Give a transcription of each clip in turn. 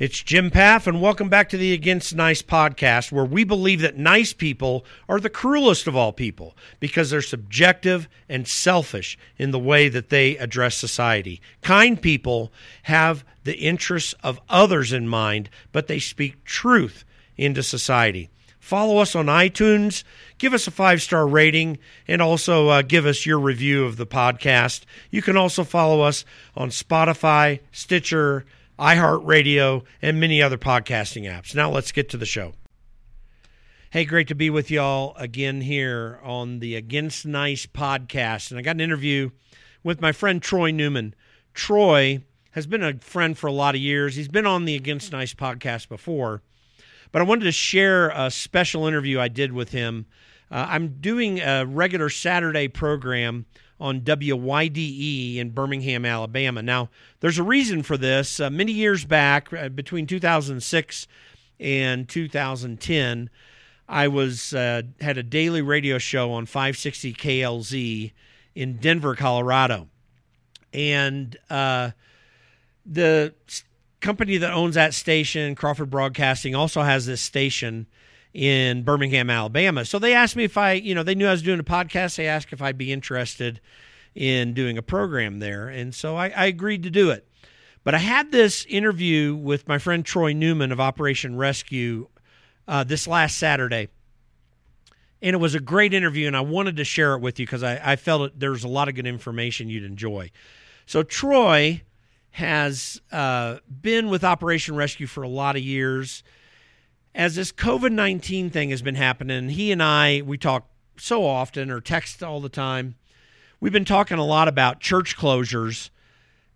It's Jim Pfaff, and welcome back to the Against Nice podcast, where we believe that nice people are the cruelest of all people because they're subjective and selfish in the way that they address society. Kind people have the interests of others in mind, but they speak truth into society. Follow us on iTunes, give us a five star rating, and also uh, give us your review of the podcast. You can also follow us on Spotify, Stitcher, iHeartRadio, and many other podcasting apps. Now let's get to the show. Hey, great to be with y'all again here on the Against Nice podcast. And I got an interview with my friend Troy Newman. Troy has been a friend for a lot of years. He's been on the Against Nice podcast before, but I wanted to share a special interview I did with him. Uh, I'm doing a regular Saturday program on WYDE in Birmingham, Alabama. Now, there's a reason for this. Uh, many years back, uh, between 2006 and 2010, I was uh, had a daily radio show on 560 KLZ in Denver, Colorado, and uh, the company that owns that station, Crawford Broadcasting, also has this station in Birmingham, Alabama. So they asked me if I, you know, they knew I was doing a podcast. They asked if I'd be interested in doing a program there. And so I, I agreed to do it. But I had this interview with my friend Troy Newman of Operation Rescue uh, this last Saturday. And it was a great interview, and I wanted to share it with you because I, I felt it, there was a lot of good information you'd enjoy. So, Troy has uh, been with Operation Rescue for a lot of years as this COVID 19 thing has been happening, he and I, we talk so often or text all the time. We've been talking a lot about church closures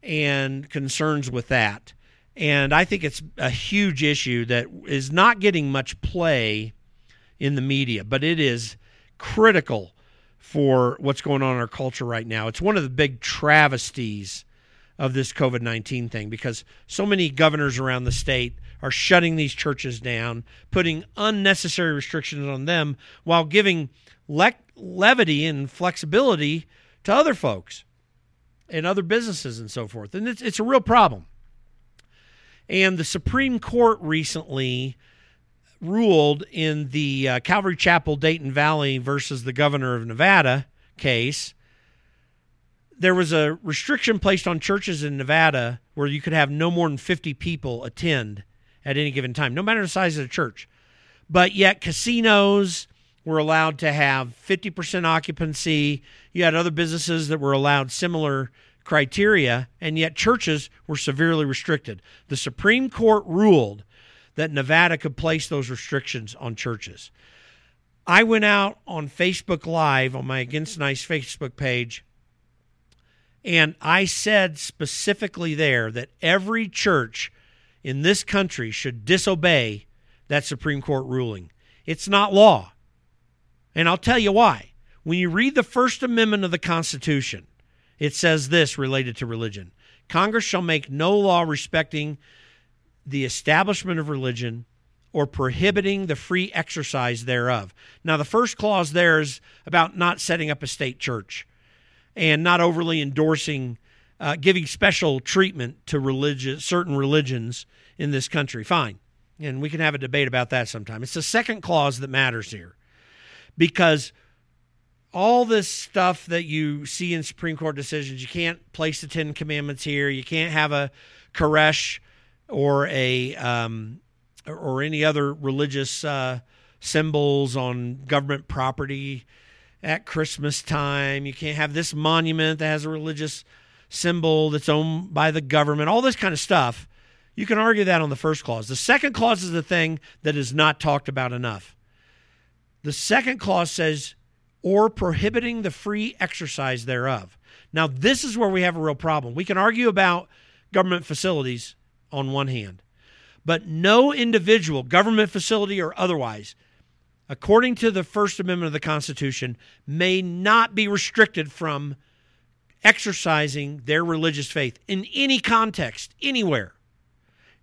and concerns with that. And I think it's a huge issue that is not getting much play in the media, but it is critical for what's going on in our culture right now. It's one of the big travesties of this COVID 19 thing because so many governors around the state are shutting these churches down, putting unnecessary restrictions on them while giving le- levity and flexibility to other folks and other businesses and so forth. And it's, it's a real problem. And the Supreme Court recently ruled in the uh, Calvary Chapel Dayton Valley versus the governor of Nevada case there was a restriction placed on churches in Nevada where you could have no more than 50 people attend at any given time, no matter the size of the church. But yet, casinos were allowed to have 50% occupancy. You had other businesses that were allowed similar criteria, and yet churches were severely restricted. The Supreme Court ruled that Nevada could place those restrictions on churches. I went out on Facebook Live on my Against Nice Facebook page and I said specifically there that every church in this country should disobey that Supreme Court ruling. It's not law. And I'll tell you why. When you read the First Amendment of the Constitution, it says this related to religion Congress shall make no law respecting the establishment of religion or prohibiting the free exercise thereof. Now, the first clause there is about not setting up a state church and not overly endorsing, uh, giving special treatment to religious certain religions in this country. Fine, and we can have a debate about that sometime. It's the second clause that matters here, because all this stuff that you see in Supreme Court decisions, you can't place the Ten Commandments here. You can't have a crèche or a um, or any other religious uh, symbols on government property at Christmas time. You can't have this monument that has a religious symbol that's owned by the government, all this kind of stuff. You can argue that on the first clause. The second clause is the thing that is not talked about enough. The second clause says, or prohibiting the free exercise thereof. Now, this is where we have a real problem. We can argue about government facilities on one hand, but no individual, government facility or otherwise, according to the First Amendment of the Constitution, may not be restricted from exercising their religious faith in any context, anywhere.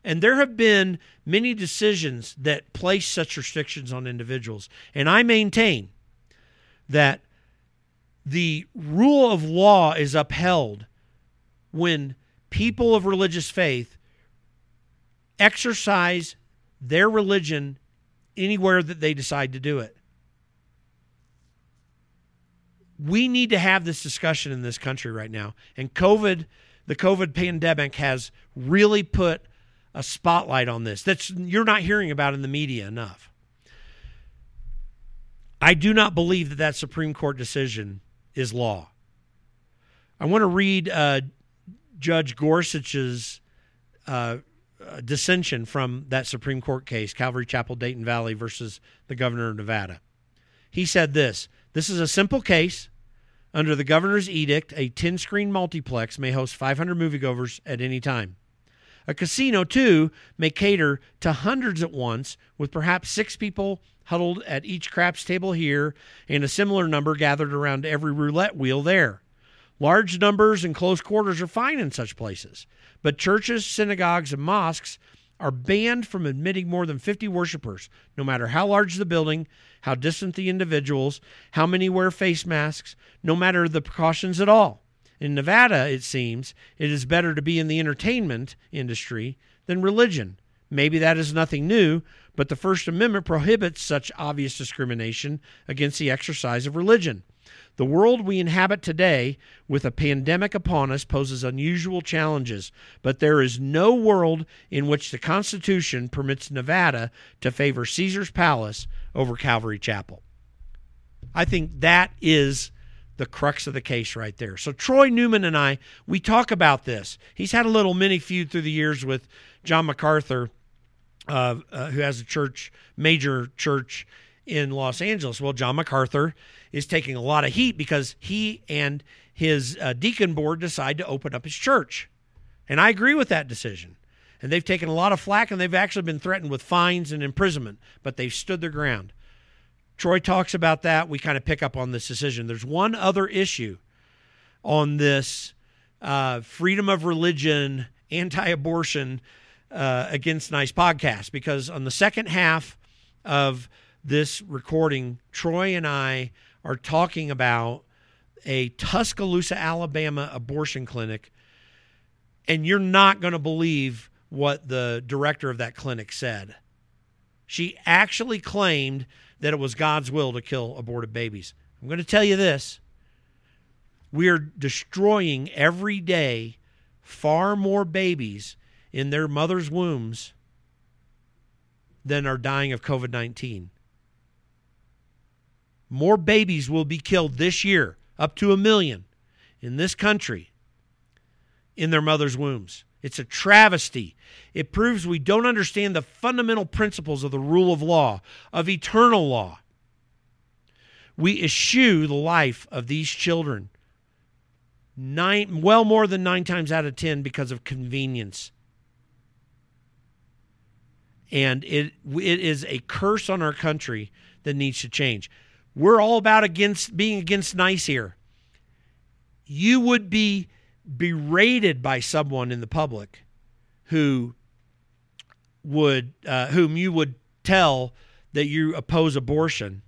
And there have been many decisions that place such restrictions on individuals. And I maintain that the rule of law is upheld when people of religious faith exercise their religion anywhere that they decide to do it. We need to have this discussion in this country right now. And COVID, the COVID pandemic has really put a spotlight on this that's you're not hearing about in the media enough. I do not believe that that Supreme Court decision is law. I want to read uh, Judge Gorsuch's uh, dissension from that Supreme Court case, Calvary Chapel, Dayton Valley versus the governor of Nevada. He said this This is a simple case. Under the governor's edict, a 10 screen multiplex may host 500 moviegoers at any time. A casino, too, may cater to hundreds at once, with perhaps six people huddled at each craps table here and a similar number gathered around every roulette wheel there. Large numbers and close quarters are fine in such places, but churches, synagogues, and mosques are banned from admitting more than 50 worshipers, no matter how large the building, how distant the individuals, how many wear face masks, no matter the precautions at all. In Nevada, it seems, it is better to be in the entertainment industry than religion. Maybe that is nothing new, but the First Amendment prohibits such obvious discrimination against the exercise of religion. The world we inhabit today, with a pandemic upon us, poses unusual challenges, but there is no world in which the Constitution permits Nevada to favor Caesar's Palace over Calvary Chapel. I think that is the crux of the case right there. So, Troy Newman and I, we talk about this. He's had a little mini feud through the years with John MacArthur, uh, uh, who has a church, major church in Los Angeles. Well, John MacArthur is taking a lot of heat because he and his uh, deacon board decide to open up his church. And I agree with that decision. And they've taken a lot of flack and they've actually been threatened with fines and imprisonment, but they've stood their ground. Troy talks about that. We kind of pick up on this decision. There's one other issue on this uh, freedom of religion, anti abortion uh, against nice podcast because on the second half of this recording, Troy and I are talking about a Tuscaloosa, Alabama abortion clinic, and you're not going to believe what the director of that clinic said. She actually claimed that it was God's will to kill aborted babies. I'm going to tell you this we are destroying every day far more babies in their mother's wombs than are dying of COVID 19. More babies will be killed this year, up to a million, in this country in their mother's wombs. It's a travesty. It proves we don't understand the fundamental principles of the rule of law, of eternal law. We eschew the life of these children nine, well more than nine times out of ten because of convenience. And it, it is a curse on our country that needs to change. We're all about against being against nice here. You would be berated by someone in the public who would uh, whom you would tell that you oppose abortion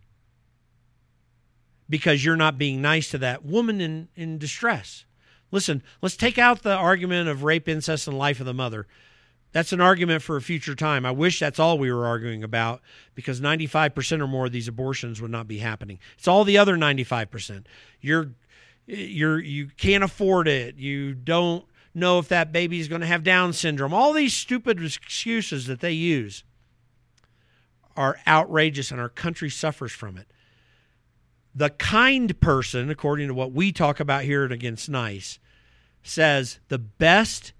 because you're not being nice to that woman in, in distress. Listen, let's take out the argument of rape, incest, and life of the mother. That's an argument for a future time. I wish that's all we were arguing about because 95% or more of these abortions would not be happening. It's all the other 95%. You're you're you can't afford it. You don't know if that baby is going to have down syndrome. All these stupid excuses that they use are outrageous and our country suffers from it. The kind person, according to what we talk about here at Against Nice, says the best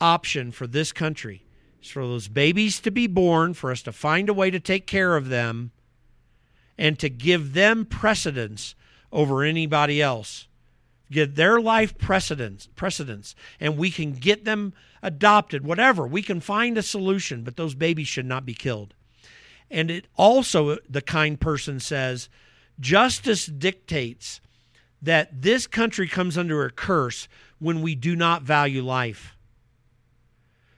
option for this country is for those babies to be born, for us to find a way to take care of them, and to give them precedence over anybody else. Give their life precedence, precedence, and we can get them adopted, whatever. We can find a solution, but those babies should not be killed. And it also, the kind person says, justice dictates that this country comes under a curse when we do not value life.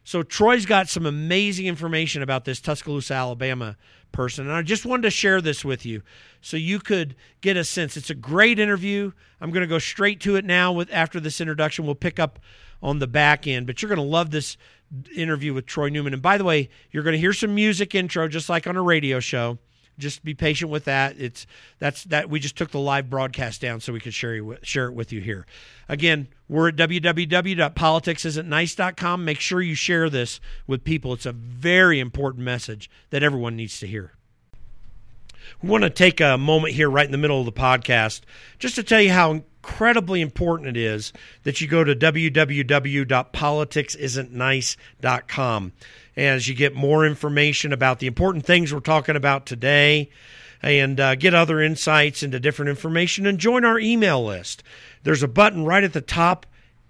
So Troy's got some amazing information about this Tuscaloosa, Alabama person. And I just wanted to share this with you so you could get a sense. It's a great interview. I'm going to go straight to it now with after this introduction. We'll pick up on the back end, but you're going to love this interview with Troy Newman. And by the way, you're going to hear some music intro just like on a radio show. Just be patient with that. It's that's that we just took the live broadcast down so we could share you, share it with you here. Again, we're at www.politicsisn'tnice.com. Make sure you share this with people. It's a very important message that everyone needs to hear. We want to take a moment here right in the middle of the podcast just to tell you how incredibly important it is that you go to www.politicsisn'tnice.com as you get more information about the important things we're talking about today and uh, get other insights into different information and join our email list. There's a button right at the top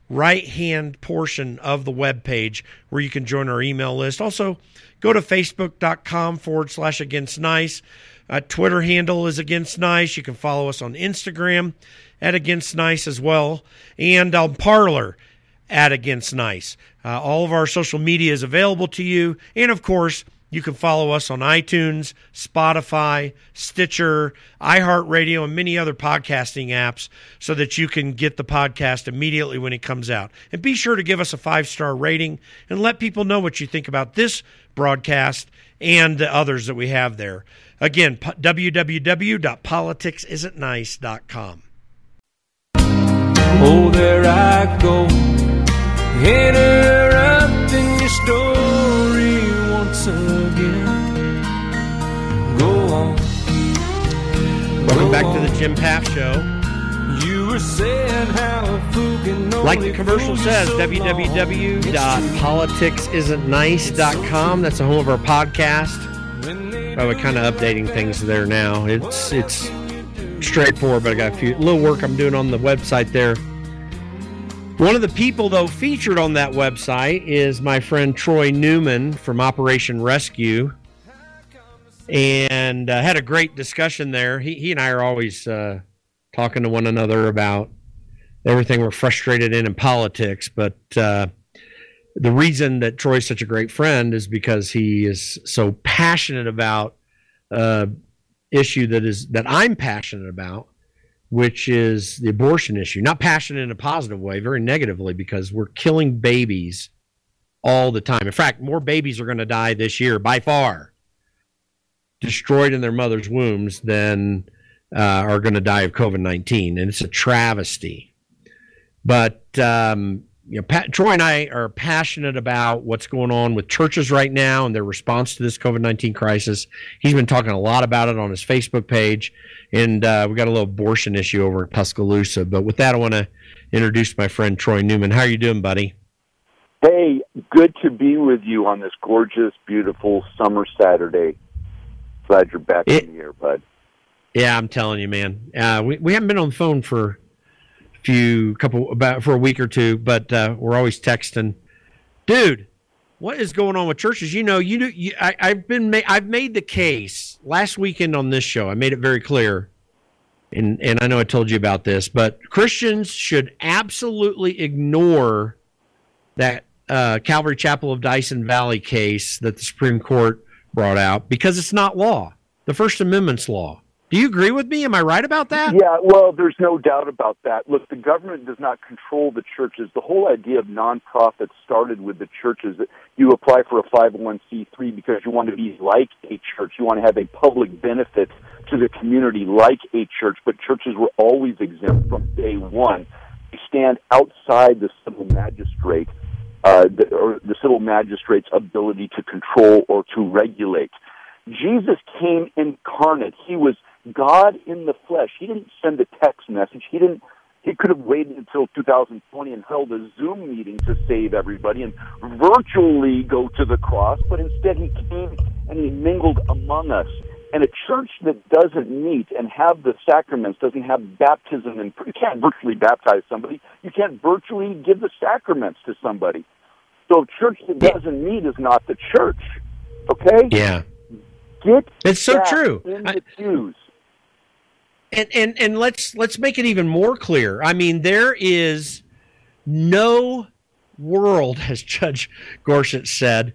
right hand portion of the web page where you can join our email list. Also, go to facebook.com forward slash against nice. Uh, Twitter handle is against nice. You can follow us on Instagram at against nice as well, and on Parler at against nice. Uh, all of our social media is available to you, and of course. You can follow us on iTunes, Spotify, Stitcher, iHeartRadio, and many other podcasting apps so that you can get the podcast immediately when it comes out. And be sure to give us a five star rating and let people know what you think about this broadcast and the others that we have there. Again, www.politicsisn'tnice.com. Oh, there I go, interrupting your story once again. Go on. Welcome back to the Jim Pfaff Show. You were saying how a fool can Like the commercial says, so www.politicsisn'tnice.com. That's the home of our podcast. They Probably kind of updating things there now. It's it's straightforward, but I got a few little work I'm doing on the website there. One of the people though featured on that website is my friend Troy Newman from Operation Rescue, and uh, had a great discussion there. He he and I are always uh, talking to one another about everything we're frustrated in in politics, but. Uh, the reason that Troy's such a great friend is because he is so passionate about uh, issue that is that I'm passionate about, which is the abortion issue. Not passionate in a positive way, very negatively, because we're killing babies all the time. In fact, more babies are going to die this year by far, destroyed in their mother's wombs, than uh, are going to die of COVID nineteen, and it's a travesty. But um, you know, Pat, Troy and I are passionate about what's going on with churches right now and their response to this COVID 19 crisis. He's been talking a lot about it on his Facebook page, and uh, we got a little abortion issue over in Tuscaloosa. But with that, I want to introduce my friend Troy Newman. How are you doing, buddy? Hey, good to be with you on this gorgeous, beautiful summer Saturday. Glad you're back It- in the air, bud. Yeah, I'm telling you, man. Uh, we we haven't been on the phone for few couple about for a week or two, but uh, we're always texting, dude. What is going on with churches? You know, you do. You, I, I've been ma- I've made the case last weekend on this show. I made it very clear, and and I know I told you about this, but Christians should absolutely ignore that uh, Calvary Chapel of Dyson Valley case that the Supreme Court brought out because it's not law. The First Amendment's law. Do you agree with me? Am I right about that? Yeah, well, there's no doubt about that. Look, the government does not control the churches. The whole idea of nonprofits started with the churches. You apply for a 501c3 because you want to be like a church. You want to have a public benefit to the community like a church, but churches were always exempt from day one. They stand outside the civil magistrate, uh, the, or the civil magistrate's ability to control or to regulate. Jesus came incarnate. He was God in the flesh. He didn't send a text message. He didn't. He could have waited until 2020 and held a Zoom meeting to save everybody and virtually go to the cross, but instead he came and he mingled among us. And a church that doesn't meet and have the sacraments, doesn't have baptism, and you can't virtually baptize somebody. You can't virtually give the sacraments to somebody. So a church that doesn't meet is not the church. Okay? Yeah. Get It's so true. in I- the pews. And and and let's let's make it even more clear. I mean, there is no world, as Judge Gorsuch said,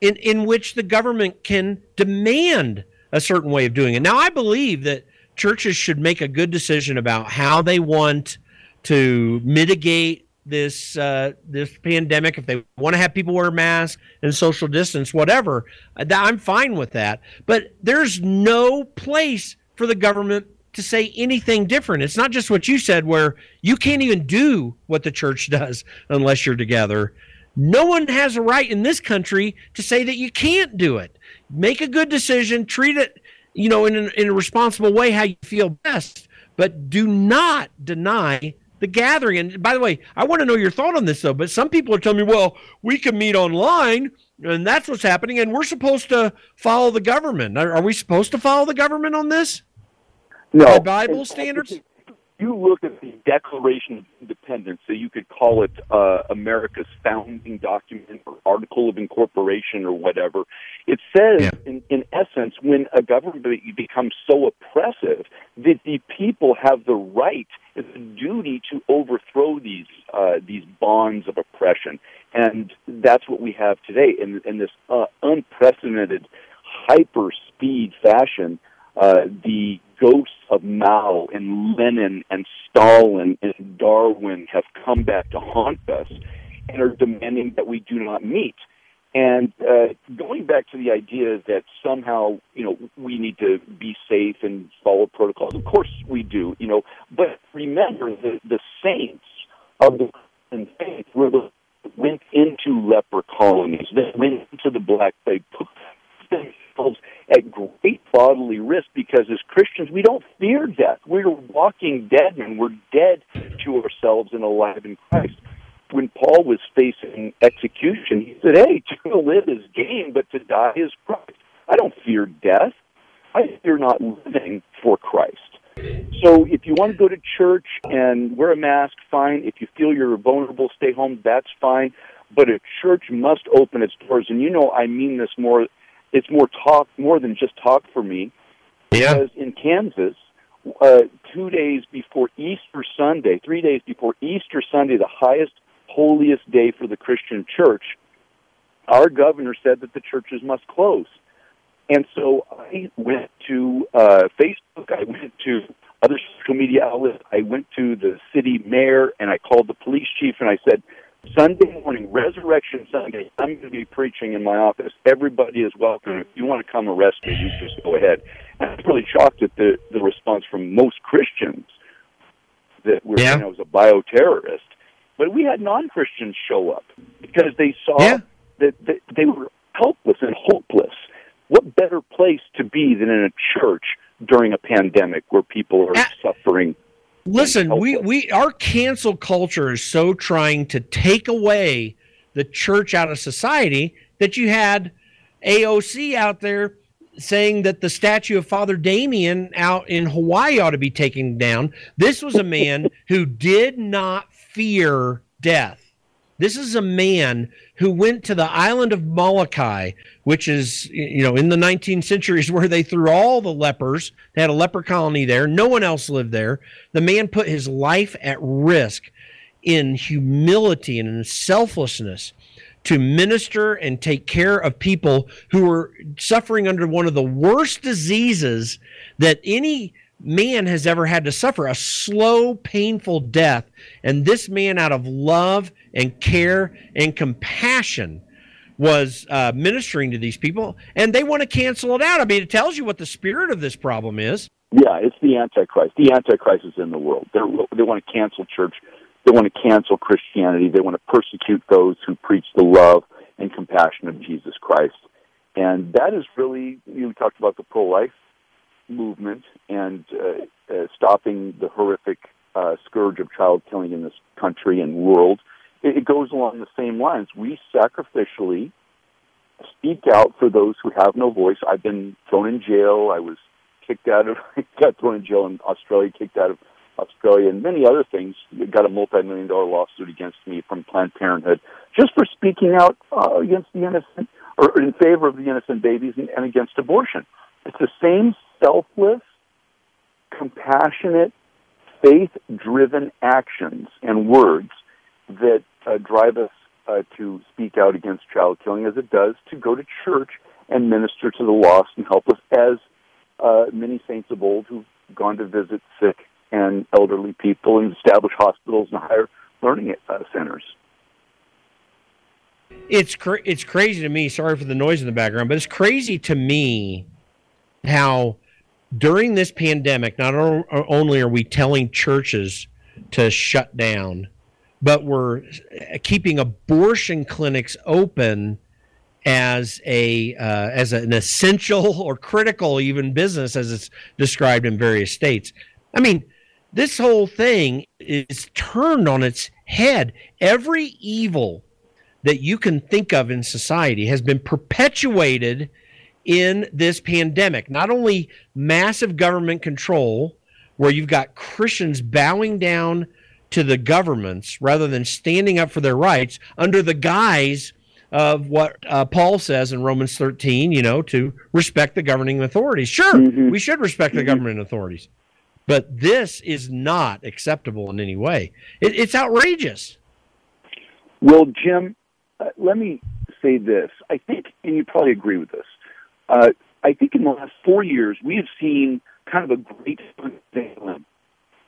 in, in which the government can demand a certain way of doing it. Now, I believe that churches should make a good decision about how they want to mitigate this uh, this pandemic. If they want to have people wear masks and social distance, whatever, I'm fine with that. But there's no place for the government to say anything different. It's not just what you said, where you can't even do what the church does unless you're together. No one has a right in this country to say that you can't do it. Make a good decision, treat it, you know, in, in a responsible way how you feel best, but do not deny the gathering. And by the way, I want to know your thought on this though. But some people are telling me, well, we can meet online, and that's what's happening, and we're supposed to follow the government. Are we supposed to follow the government on this? No. By Bible standards? You look at the Declaration of Independence, so you could call it uh, America's founding document or article of incorporation or whatever. It says, yeah. in, in essence, when a government becomes so oppressive that the people have the right the duty to overthrow these uh, these bonds of oppression, and that's what we have today in, in this uh, unprecedented hyper speed fashion. Uh, the ghosts of Mao and Lenin and Stalin and Darwin have come back to haunt us and are demanding that we do not meet. And uh, going back to the idea that somehow, you know, we need to be safe and follow protocols. Of course we do, you know. But remember, the the saints of the faith were the went into leper colonies, they went into the Black Plague, put themselves at great bodily risk because as Christians, we don't fear death. We're walking dead men. We're dead to ourselves and alive in Christ. When Paul was facing execution, he said, Hey, to live is gain, but to die is Christ. I don't fear death. I fear not living for Christ. So if you want to go to church and wear a mask, fine. If you feel you're vulnerable, stay home, that's fine. But a church must open its doors. And you know, I mean this more it's more talk more than just talk for me. Yeah. Because in Kansas, uh, two days before Easter Sunday, three days before Easter Sunday, the highest, holiest day for the Christian church, our governor said that the churches must close. And so I went to uh, Facebook, I went to other social media outlets, I went to the city mayor, and I called the police chief, and I said, Sunday morning, Resurrection Sunday, I'm going to be preaching in my office. Everybody is welcome. If you want to come arrest me, you just go ahead. And I was really shocked at the, the response from most Christians that were yeah. you know, was a bioterrorist. But we had non Christians show up because they saw yeah. that, that they were helpless and hopeless. What better place to be than in a church during a pandemic where people are suffering Listen, we, we our cancel culture is so trying to take away the church out of society that you had AOC out there saying that the statue of Father Damien out in Hawaii ought to be taken down. This was a man who did not fear death. This is a man who went to the island of Molokai, which is, you know, in the 19th centuries where they threw all the lepers. They had a leper colony there. No one else lived there. The man put his life at risk in humility and in selflessness to minister and take care of people who were suffering under one of the worst diseases that any man has ever had to suffer a slow, painful death. And this man, out of love and care and compassion, was uh, ministering to these people, and they want to cancel it out. I mean, it tells you what the spirit of this problem is. Yeah, it's the Antichrist. The Antichrist is in the world. They're, they want to cancel church. They want to cancel Christianity. They want to persecute those who preach the love and compassion of Jesus Christ. And that is really, you talked about the pro life movement and uh, uh, stopping the horrific uh, scourge of child killing in this country and world, it, it goes along the same lines. We sacrificially speak out for those who have no voice. I've been thrown in jail. I was kicked out of, got thrown in jail in Australia, kicked out of Australia, and many other things. Got a multi-million dollar lawsuit against me from Planned Parenthood just for speaking out uh, against the innocent or in favor of the innocent babies and, and against abortion. It's the same selfless, compassionate, faith driven actions and words that uh, drive us uh, to speak out against child killing as it does to go to church and minister to the lost and helpless, as uh, many saints of old who've gone to visit sick and elderly people and establish hospitals and higher learning uh, centers. It's cra- it's crazy to me. Sorry for the noise in the background, but it's crazy to me how during this pandemic, not only are we telling churches to shut down, but we're keeping abortion clinics open as a uh, as an essential or critical even business as it's described in various states. I mean, this whole thing is turned on its head. Every evil that you can think of in society has been perpetuated in this pandemic. Not only massive government control, where you've got Christians bowing down to the governments rather than standing up for their rights under the guise of what uh, Paul says in Romans 13, you know, to respect the governing authorities. Sure, mm-hmm. we should respect the mm-hmm. governing authorities, but this is not acceptable in any way. It, it's outrageous. Well, Jim, uh, let me say this. I think, and you probably agree with this, uh, I think in the last four years, we have seen kind of a great unveiling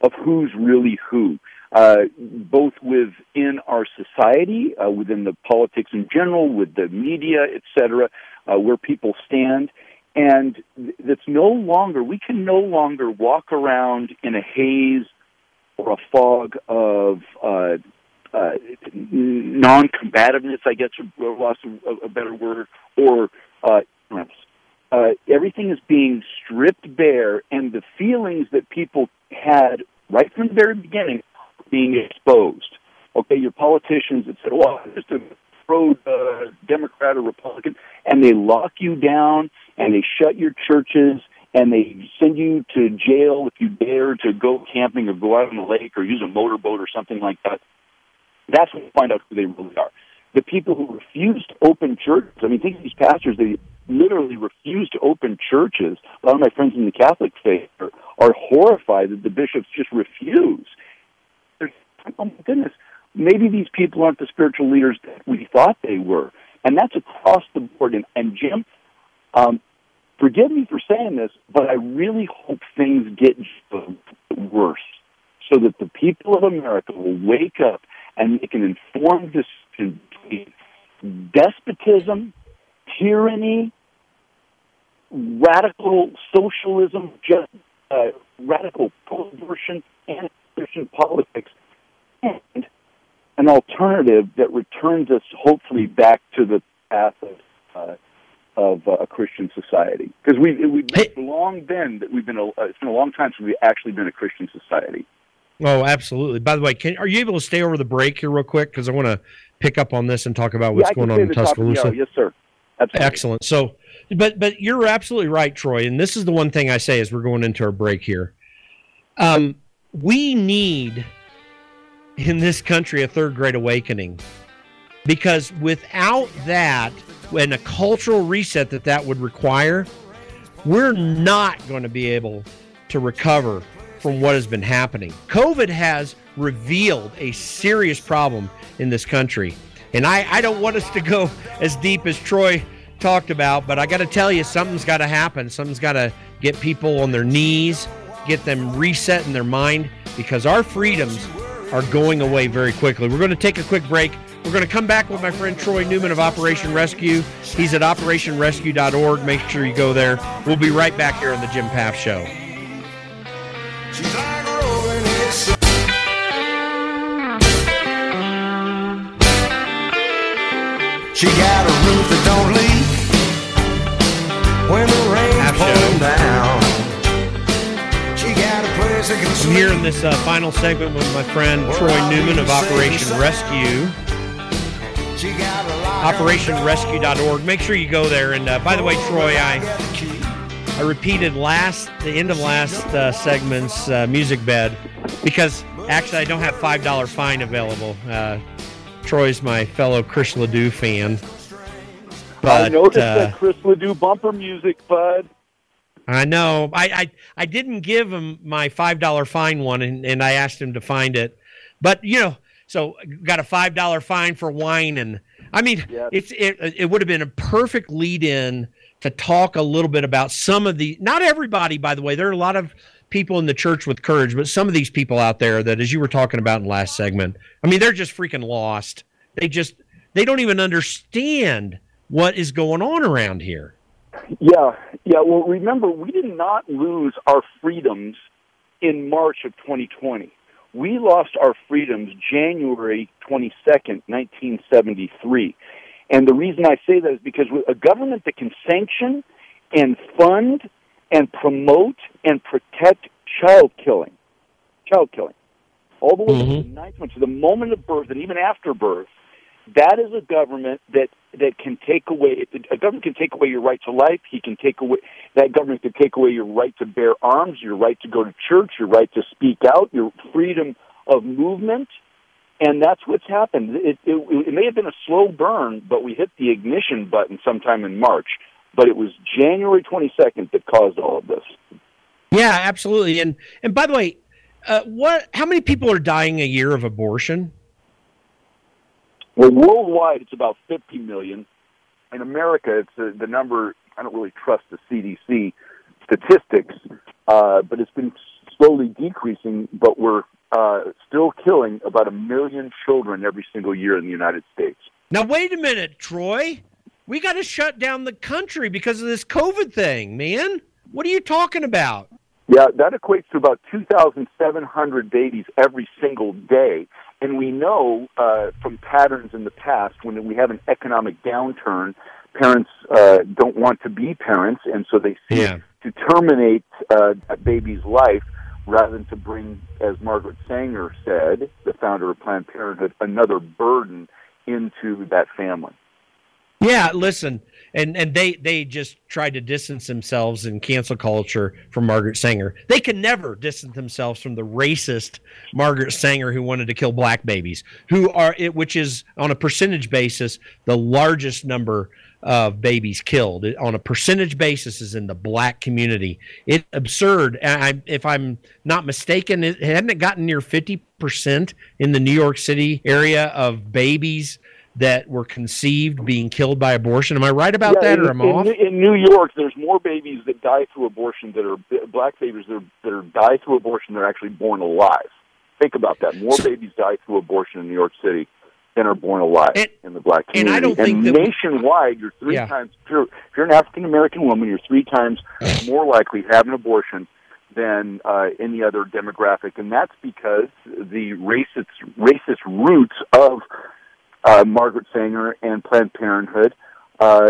of who's really who uh, both within our society, uh, within the politics in general, with the media, etc., uh, where people stand. And that's no longer, we can no longer walk around in a haze or a fog of uh, uh, non-combativeness, I guess, or lost a, a better word, or uh, uh, everything is being stripped bare, and the feelings that people had right from the very beginning being exposed. Okay, your politicians that said, "Well, I'm just a pro uh, Democrat or Republican," and they lock you down and they shut your churches and they send you to jail if you dare to go camping or go out on the lake or use a motorboat or something like that. That's when you find out who they really are. The people who refuse to open churches. I mean, think of these pastors. They literally refuse to open churches. A lot of my friends in the Catholic faith are, are horrified that the bishops just refuse oh my goodness, maybe these people aren't the spiritual leaders that we thought they were. And that's across the board. And, and Jim, um, forgive me for saying this, but I really hope things get worse so that the people of America will wake up and make an informed decision between despotism, tyranny, radical socialism, just uh, radical pro-abortion, and Christian politics and an alternative that returns us hopefully back to the path of uh, of uh, a Christian society because we we've hey. long been that we've been a, uh, it's been a long time since we've actually been a Christian society. Oh, absolutely. By the way, can are you able to stay over the break here real quick because I want to pick up on this and talk about what's yeah, going on in Tuscaloosa. yes, sir. Absolutely. Excellent. So, but but you're absolutely right, Troy. And this is the one thing I say as we're going into our break here. Um, we need in this country a third great awakening. Because without that, and a cultural reset that that would require, we're not going to be able to recover from what has been happening. COVID has revealed a serious problem in this country. And I, I don't want us to go as deep as Troy talked about, but I got to tell you, something's got to happen. Something's got to get people on their knees, get them reset in their mind, because our freedoms are going away very quickly. We're going to take a quick break. We're going to come back with my friend Troy Newman of Operation Rescue. He's at operationrescue.org. Make sure you go there. We'll be right back here on the Jim Pfaff Show. She got a roof that don't leak when the rain's pouring down. I'm here in this uh, final segment with my friend Troy Newman of Operation Rescue. OperationRescue.org. Make sure you go there. And uh, by the way, Troy, I I repeated last the end of last uh, segment's uh, music bed because actually I don't have five dollar fine available. Uh, Troy's my fellow Chris Ledoux fan. But, I noticed uh, that Chris Ledoux bumper music, bud. I know. I, I, I didn't give him my five dollar fine one, and, and I asked him to find it. But you know, So got a five dollar fine for wine, and I mean, Yes. it's it. It would have been a perfect lead in to talk a little bit about some of the. Not everybody, by the way. There are a lot of people in the church with courage, but some of these people out there that, as you were talking about in the last segment, I mean, they're just freaking lost. They just they don't even understand what is going on around here. Yeah, yeah. Well, remember, we did not lose our freedoms in March of 2020. We lost our freedoms January 22nd, 1973. And the reason I say that is because a government that can sanction and fund and promote and protect child killing, child killing, all the way to mm-hmm. the ninth month, to the moment of birth and even after birth, that is a government that that can take away a government can take away your right to life he can take away that government can take away your right to bear arms your right to go to church your right to speak out your freedom of movement and that's what's happened it it, it may have been a slow burn but we hit the ignition button sometime in march but it was january 22nd that caused all of this Yeah, absolutely. And and by the way, uh, what? How many people are dying a year of abortion? Well, worldwide, it's about 50 million. In America, it's uh, the number. I don't really trust the CDC statistics, uh, but it's been slowly decreasing. But we're uh, still killing about a million children every single year in the United States. Now wait a minute, Troy. We got to shut down the country because of this COVID thing, man. What are you talking about? Yeah, that equates to about 2,700 babies every single day. And we know uh, from patterns in the past when we have an economic downturn, parents uh, don't want to be parents, and so they seek Yeah. to terminate uh, that baby's life rather than to bring, as Margaret Sanger said, the founder of Planned Parenthood, another burden into that family. Yeah, listen, and and they they just tried to distance themselves in cancel culture from Margaret Sanger. They can never distance themselves from the racist Margaret Sanger who wanted to kill black babies, who are which is on a percentage basis the largest number of babies killed on a percentage basis is in the black community. It's absurd. I, if I'm not mistaken, it hadn't it gotten near fifty percent in the New York City area of babies that were conceived being killed by abortion. Am I right about Yeah, that, in, or am I off? in New York, there's more babies that die through abortion that are black babies that are, that are die through abortion that are actually born alive. Think about that. More babies die through abortion in New York City than are born alive And- in the black and community. I don't think that nationwide, you're three Yeah. times. If you're, if you're an African American woman, you're three times more likely to have an abortion than uh, any other demographic, and that's because the racist racist roots of uh, Margaret Sanger and Planned Parenthood uh,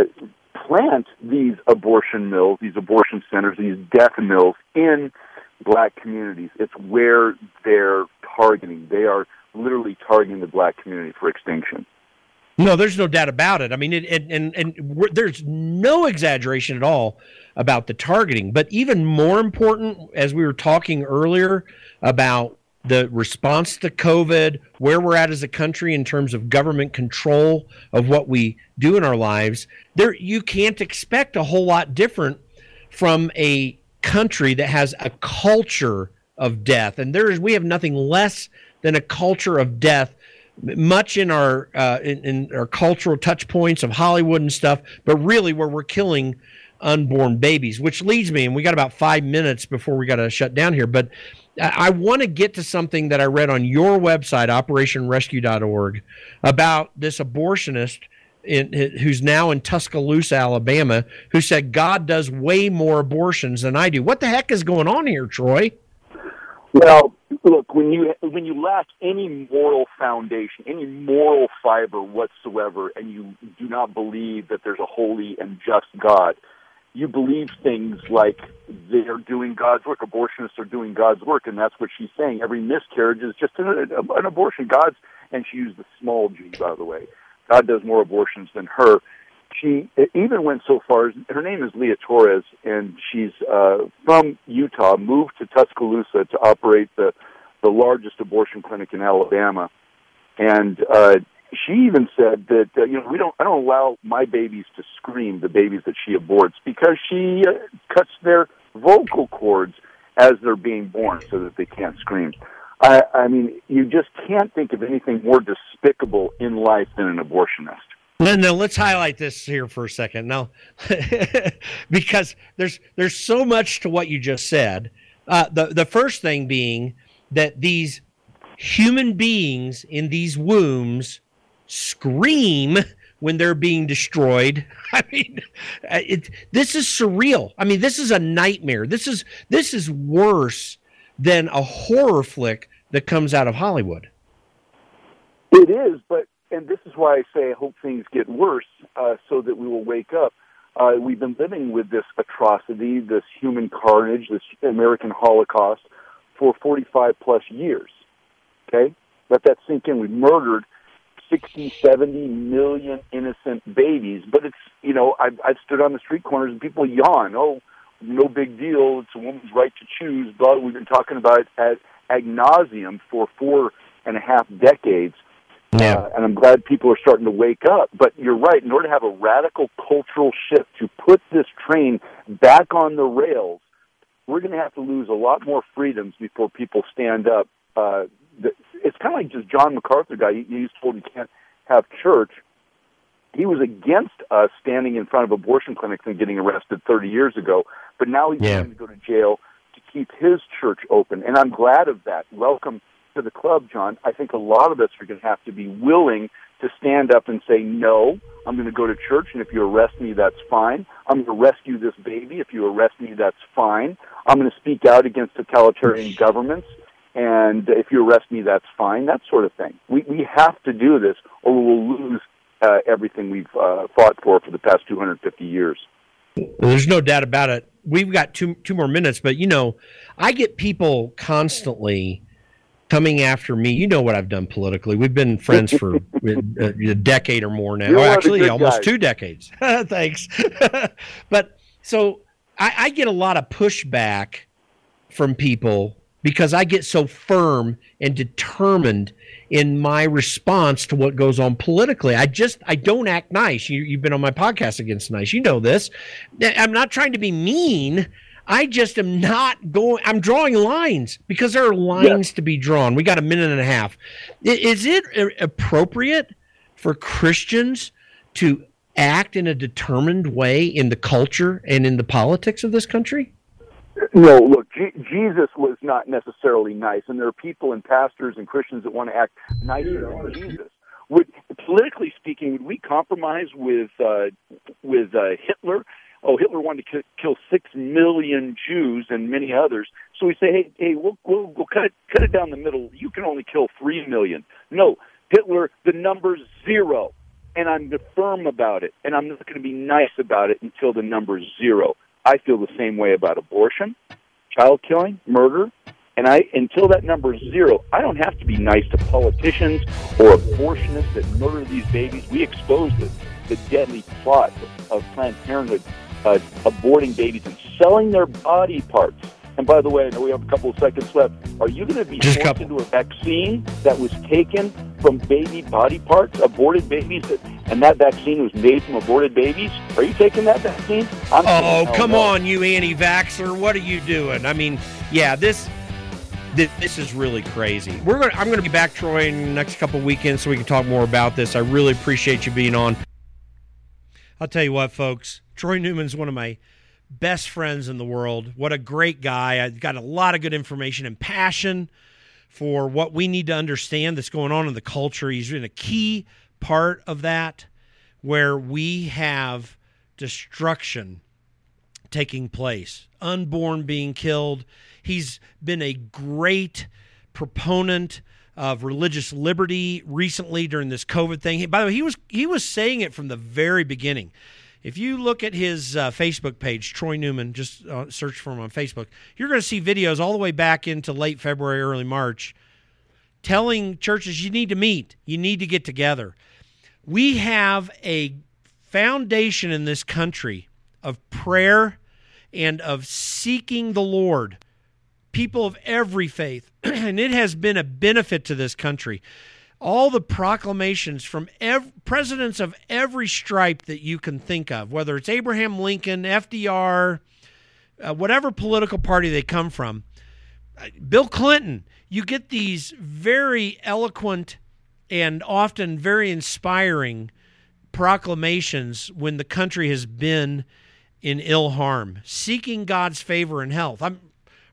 plant these abortion mills, these abortion centers, these death mills in black communities. It's where they're targeting. They are literally targeting the black community for extinction. No, there's no doubt about it. I mean, it, and and there's no exaggeration at all about the targeting. But even more important, as we were talking earlier about the response to COVID, where we're at as a country in terms of government control of what we do in our lives, there you can't expect a whole lot different from a country that has a culture of death, and there is we have nothing less than a culture of death much in our uh, in, in our cultural touch points of Hollywood and stuff, but really where we're killing unborn babies, which leads me, and we got about five minutes before we got to shut down here, but I, want to get to something that I read on your website, OperationRescue.org, about this abortionist. In, who's now in Tuscaloosa, Alabama, who said God does way more abortions than I do. What the heck is going on here, Troy? Well, look when you when you lack any moral foundation, any moral fiber whatsoever, and you do not believe that there's a holy and just God, you believe things like they are doing God's work. Abortionists are doing God's work, and that's what she's saying. Every miscarriage is just an, an abortion. God's, and she used the small g, by the way. God does more abortions than her. She even went so far as her name is Leah Torres, and she's uh, from Utah, moved to Tuscaloosa to operate the the largest abortion clinic in Alabama, and uh, she even said that uh, you know we don't I don't allow my babies to scream the babies that she aborts because she uh, cuts their vocal cords as they're being born so that they can't scream. I, I mean, you just can't think of anything more despicable in life than an abortionist. No, let's highlight this here for a second. Now, because there's there's so much to what you just said. Uh, the the first thing being that these human beings in these wombs scream when they're being destroyed. I mean, it, this is surreal. I mean, this is a nightmare. This is this is worse than a horror flick that comes out of Hollywood. It is, but and this is why I say I hope things get worse, uh, so that we will wake up. Uh, we've been living with this atrocity, this human carnage, this American Holocaust for 45 plus years. Okay, let that sink in. We murdered 60, 70 million innocent babies. But it's, you know, I've, I've stood on the street corners and people yawn. Oh, no big deal. It's a woman's right to choose. But we've been talking about it at ad nauseum for four and a half decades. Yeah. Uh, and I'm glad people are starting to wake up. But you're right. In order to have a radical cultural shift to put this train back on the rails, we're going to have to lose a lot more freedoms before people stand up. Uh, it's kind of like just John MacArthur guy. He, he's told you can't have church. He was against us standing in front of abortion clinics and getting arrested 30 years ago, but now he's Yeah. going to go to jail to keep his church open, and I'm glad of that. Welcome to the club, John. I think a lot of us are going to have to be willing to stand up and say, no, I'm going to go to church, and if you arrest me, that's fine. I'm going to rescue this baby. If you arrest me, that's fine. I'm going to speak out against totalitarian governments, and if you arrest me, that's fine. That sort of thing. We we have to do this, or we will lose uh, everything we've uh, fought for for the past 250 years. There's no doubt about it. We've got two two more minutes, but you know, I get people constantly coming after me. You know what I've done politically. We've been friends for a, a decade or more now. You're Oh, one of the actually, almost guys. two decades. Thanks. but so I, I get a lot of pushback from people because I get so firm and determined in my response to what goes on politically. I just I don't act nice. You, you've been on my podcast against nice. You know this. I'm not trying to be mean. I just am not going. I'm drawing lines because there are lines to be drawn. We got a minute and a half. Is it appropriate for Christians to act in a determined way in the culture and in the politics of this country? No, look, Je- Jesus was not necessarily nice, and there are people and pastors and Christians that want to act nicer than Jesus. Would politically speaking, would we compromise with uh, with uh, Hitler? Oh, Hitler wanted to ki- kill six million Jews and many others. So we say, hey, hey, we'll we'll, we'll cut it cut it down the middle. You can only kill three million. No, Hitler, the number's zero, and I'm firm about it, and I'm not going to be nice about it until the number's zero. I feel the same way about abortion, child killing, murder, and I until that number is zero, I don't have to be nice to politicians or abortionists that murder these babies. We exposed the, the deadly plot of Planned Parenthood uh, aborting babies and selling their body parts. And by the way, I know we have a couple of seconds left. Are you going to be Just a forced couple. into a vaccine that was taken from baby body parts, aborted babies, that, and that vaccine was made from aborted babies? Are you taking that vaccine? I'm Oh, come no. on, you anti-vaxxer! What are you doing? I mean, yeah, this this, is really crazy. We're gonna I'm gonna be back, Troy, in the next couple weekends so we can talk more about this. I really appreciate you being on. I'll tell you what, folks. Troy Newman's one of my best friends in the world. What a great guy! I got a lot of good information and passion for what we need to understand that's going on in the culture. He's been a key part of that, where we have destruction taking place, unborn being killed. He's been a great proponent of religious liberty recently during this COVID thing. By the way, he was he was saying it from the very beginning. If you look at his uh, Facebook page, Troy Newman, just uh, search for him on Facebook, you're going to see videos all the way back into late February, early March, telling churches you need to meet, you need to get together. We have a foundation in this country of prayer and of seeking the Lord, people of every faith, and it has been a benefit to this country. All the proclamations from ev- presidents of every stripe that you can think of, whether it's Abraham Lincoln, FDR, uh, whatever political party they come from, Bill Clinton, you get these very eloquent and often very inspiring proclamations when the country has been in ill harm, seeking God's favor and health. I'm,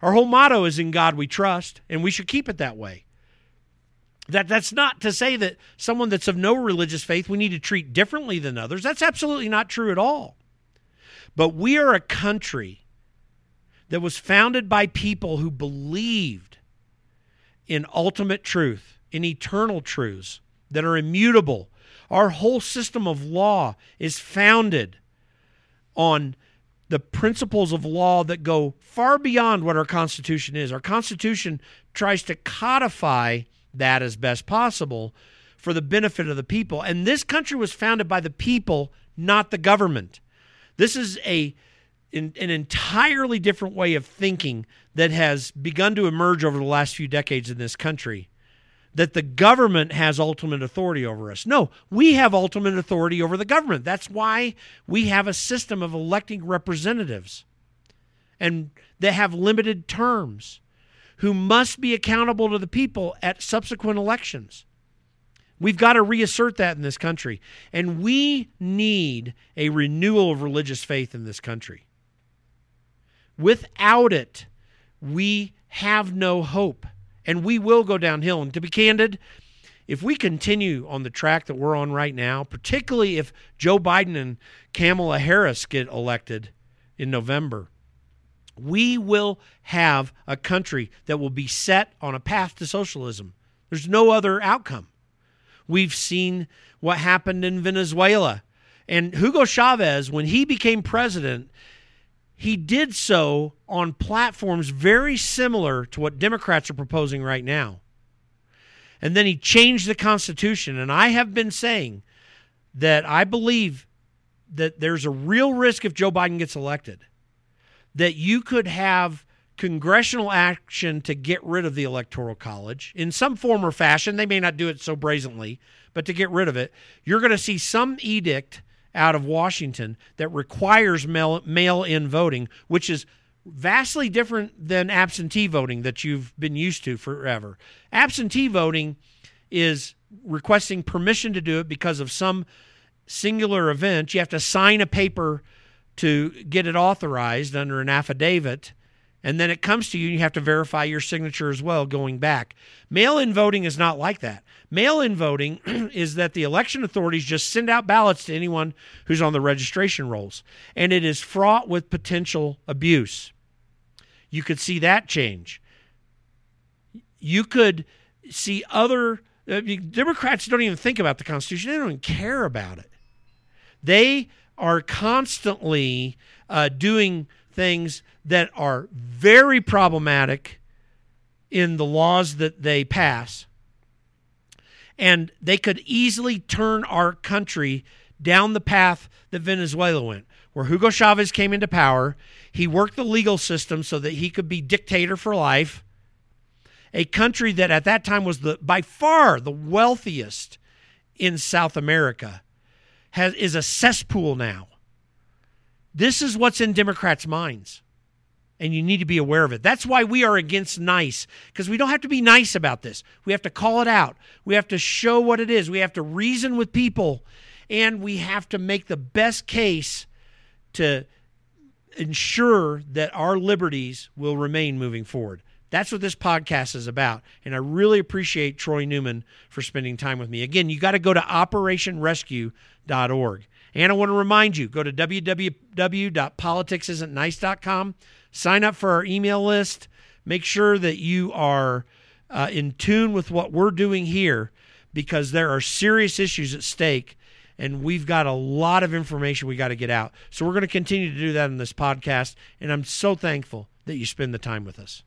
our whole motto is in God we trust, and we should keep it that way. That that's not to say that someone that's of no religious faith we need to treat differently than others. That's absolutely not true at all. But we are a country that was founded by people who believed in ultimate truth, in eternal truths that are immutable. Our whole system of law is founded on the principles of law that go far beyond what our Constitution is. Our Constitution tries to codify that as best possible for the benefit of the people. And this country was founded by the people, not the government. This is a an entirely different way of thinking that has begun to emerge over the last few decades in this country. That the government has ultimate authority over us. No, we have ultimate authority over the government. That's why we have a system of electing representatives and they have limited terms who must be accountable to the people at subsequent elections. We've got to reassert that in this country. And we need a renewal of religious faith in this country. Without it, we have no hope and we will go downhill. And to be candid, if we continue on the track that we're on right now, particularly if Joe Biden and Kamala Harris get elected in November, we will have a country that will be set on a path to socialism. There's no other outcome. We've seen what happened in Venezuela. And Hugo Chavez, when he became president, he did so on platforms very similar to what Democrats are proposing right now. And then he changed the Constitution. And I have been saying that I believe that there's a real risk if Joe Biden gets elected that you could have congressional action to get rid of the electoral college in some form or fashion. They may not do it so brazenly but to get rid of it you're going to see some edict out of Washington that requires mail in voting which is vastly different than absentee voting that you've been used to forever. Absentee voting is requesting permission to do it because of some singular event. You have to sign a paper to get it authorized under an affidavit. And then it comes to you, and you have to verify your signature as well going back. Mail in voting is not like that. Mail in voting is that the election authorities just send out ballots to anyone who's on the registration rolls, and it is fraught with potential abuse. You could see that change. You could see other uh, Democrats don't even think about the Constitution, they don't even care about it. They are constantly uh, doing things that are very problematic in the laws that they pass. And they could easily turn our country down the path that Venezuela went, where Hugo Chavez came into power. He worked the legal system so that he could be dictator for life. A country that at that time was the by far the wealthiest in South America has, is a cesspool now. This is what's in Democrats' minds. And you need to be aware of it. That's why we are against nice, because we don't have to be nice about this. We have to call it out. We have to show what it is. We have to reason with people. And we have to make the best case to ensure that our liberties will remain moving forward. That's what this podcast is about. And I really appreciate Troy Newman for spending time with me. Again, you got to go to operationrescue.org. And I want to remind you go to www.politicsisn'tnice.com, sign up for our email list, make sure that you are uh, in tune with what we're doing here because there are serious issues at stake and we've got a lot of information we got to get out. So we're going to continue to do that in this podcast. And I'm so thankful that you spend the time with us.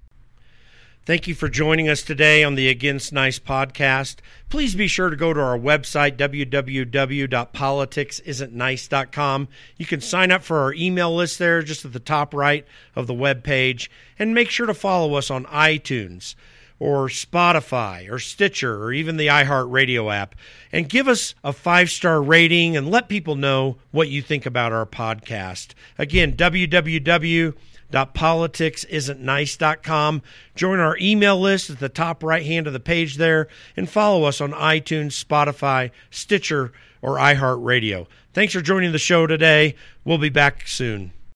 Thank you for joining us today on the Against Nice podcast. Please be sure to go to our website, www.politicsisn'tnice.com. You can sign up for our email list there just at the top right of the web page. And make sure to follow us on iTunes or Spotify or Stitcher or even the iHeartRadio app. And give us a five star rating and let people know what you think about our podcast. Again, www www.politicsisn'tnice.com. Join our email list at the top right hand of the page there and follow us on iTunes, Spotify, Stitcher, or iHeartRadio. Thanks for joining the show today. We'll be back soon.